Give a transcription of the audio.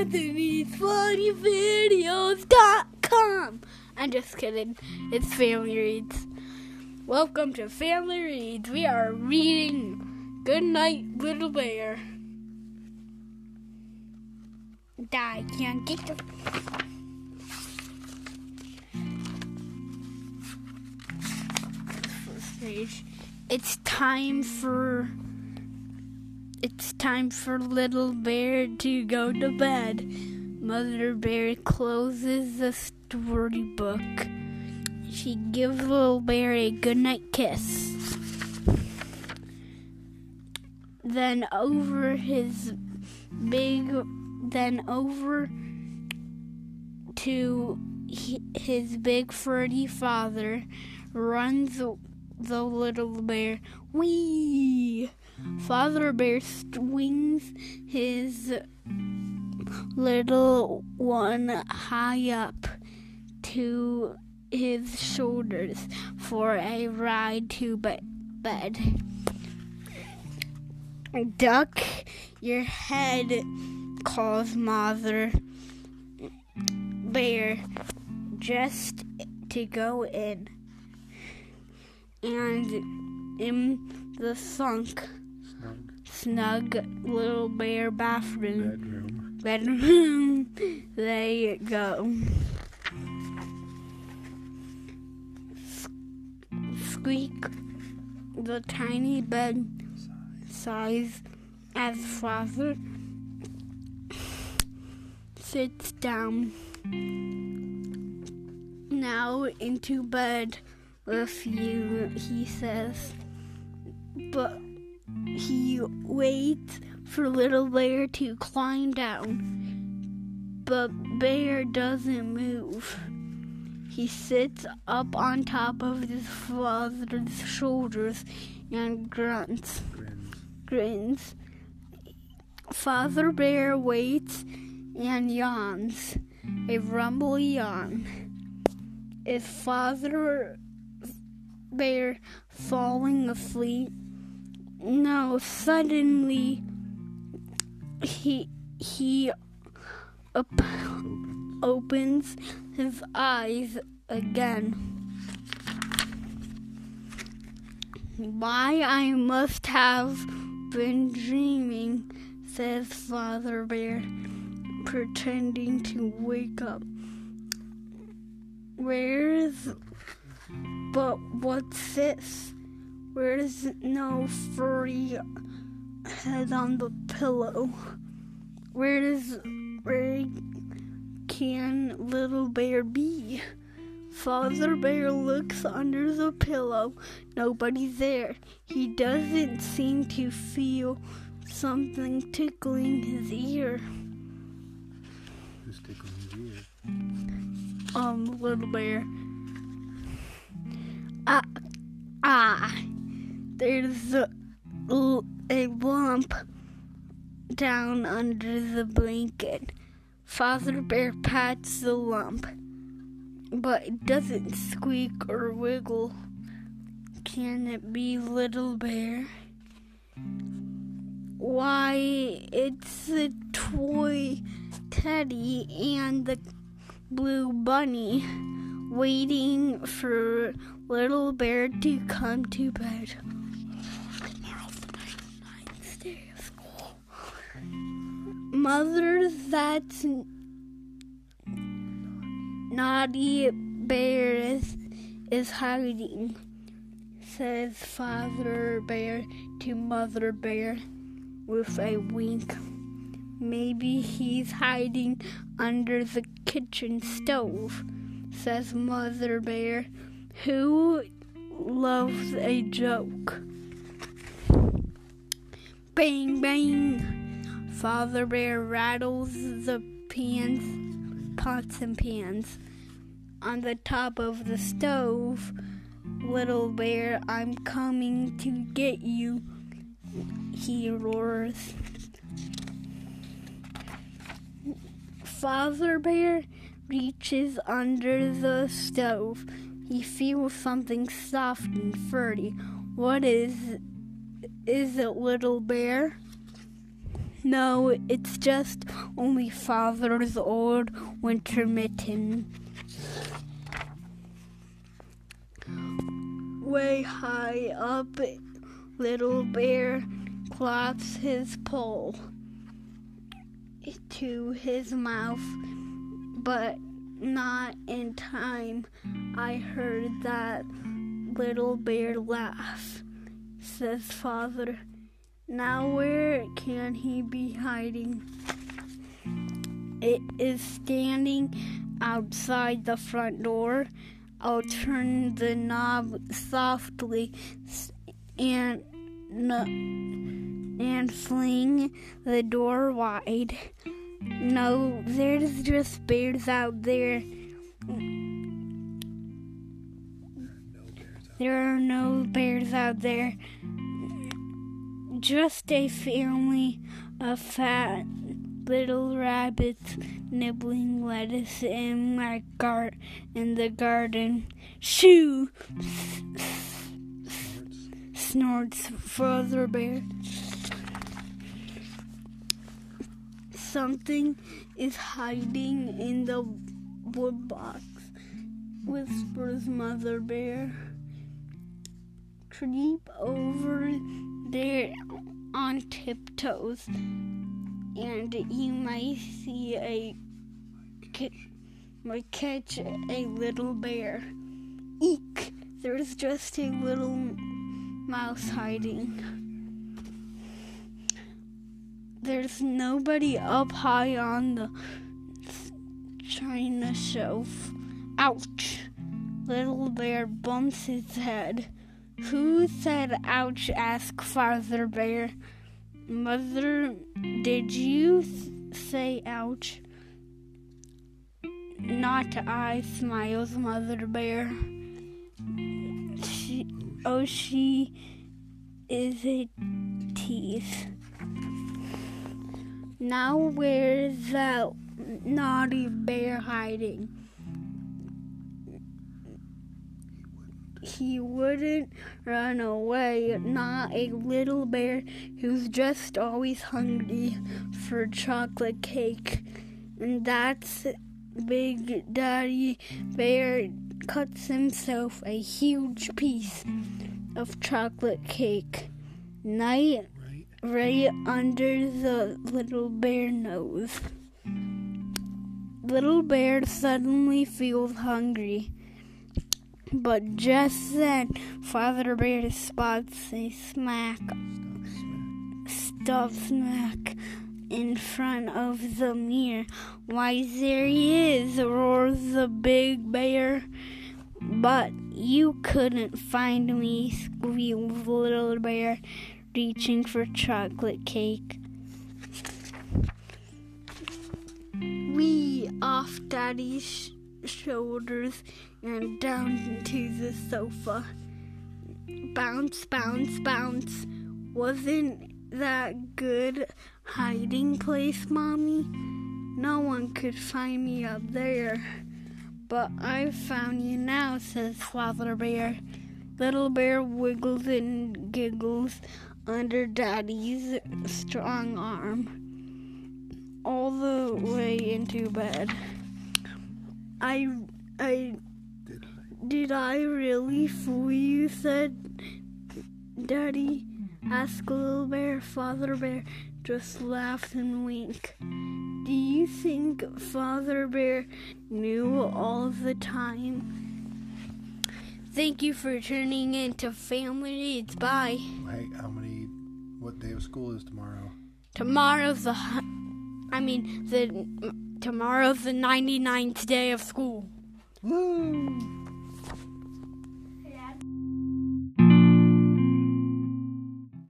Anthony'sFunnyVideos.com. I'm just kidding. It's Family Reads. Welcome to Family Reads. We are reading Good Night, Little Bear. Die, can't get the. First page. It's time for. It's time for Little Bear to go to bed. Mother Bear closes the storybook. She gives Little Bear a goodnight kiss. Then over his big, then over to his big furry father runs the little bear. Wee! Father Bear swings his little one high up to his shoulders for a ride to be- bed. Duck your head, calls Mother Bear, just to go in. And in the sunk, snug, little bear bathroom, bedroom, bedroom they go. Squeak, the tiny bed size as father sits down. Now into bed with you, he says. But he waits for little bear to climb down. But bear doesn't move. He sits up on top of his father's shoulders and grunts, grins. grins. Father bear waits and yawns, a rumble yawn. Is Father Bear falling asleep? No, suddenly he he op- Opens. opens his eyes again. Why I must have been dreaming, says Father Bear, pretending to wake up. Where's. But what's this? Where's no furry head on the pillow? Where does. Where can little bear be? Father Bear looks under the pillow. Nobody's there. He doesn't seem to feel something tickling his ear. Who's tickling his ear? Um, little bear. Ah, ah. There's a, a lump down under the blanket. Father Bear pats the lump, but it doesn't squeak or wiggle. Can it be Little Bear? Why, it's the toy teddy and the blue bunny waiting for Little Bear to come to bed. Mother, that's naughty bear is, is hiding, says Father Bear to Mother Bear with a wink. Maybe he's hiding under the kitchen stove, says Mother Bear, who loves a joke. Bang, bang. Father Bear rattles the pans, pots and pans on the top of the stove. Little bear, I'm coming to get you, he roars. Father Bear reaches under the stove. He feels something soft and furry. What is is it, little bear? No, it's just only father's old winter mitten. Way high up, little bear claps his pole to his mouth, but not in time. I heard that little bear laugh, says father. Now where can he be hiding? It is standing outside the front door. I'll turn the knob softly and and fling the door wide. No, there's just bears out there. There are no bears out there. Just a family of fat little rabbits nibbling lettuce in my gar in the garden. Shoo! Snorts Father Bear. Something is hiding in the wood box, whispers Mother Bear. Creep over there on tiptoes, and you might see a might catch a little bear. Eek! There's just a little mouse hiding. There's nobody up high on the china shelf. Ouch! Little bear bumps his head. Who said ouch? asked Father Bear. Mother, did you say ouch? Not I, smiles Mother Bear. She, oh, she is a tease. Now where's that naughty bear hiding? He wouldn't run away, not a little bear who's just always hungry for chocolate cake. And that's Big Daddy Bear cuts himself a huge piece of chocolate cake. Night right under the little bear nose. Little bear suddenly feels hungry. But just then, Father Bear spots a smack, stuffed smack in front of the mirror. Why, there he is, roars the big bear. But you couldn't find me, squeals little bear, reaching for chocolate cake. We off Daddy's shoulders and down to the sofa. Bounce, bounce, bounce. Wasn't that good hiding place, Mommy? No one could find me up there. But I've found you now, says Father Bear. Little Bear wiggles and giggles under Daddy's strong arm all the way into bed. I, I, Did I? did I really fool you? said Daddy. Asked Little Bear. Father Bear just laughed and winked. Do you think Father Bear knew all the time? Thank you for tuning in to Family Reads. Bye. Hey, how many? What day of school is tomorrow? Tomorrow's the, I mean the tomorrow's the 99th day of school. Woo!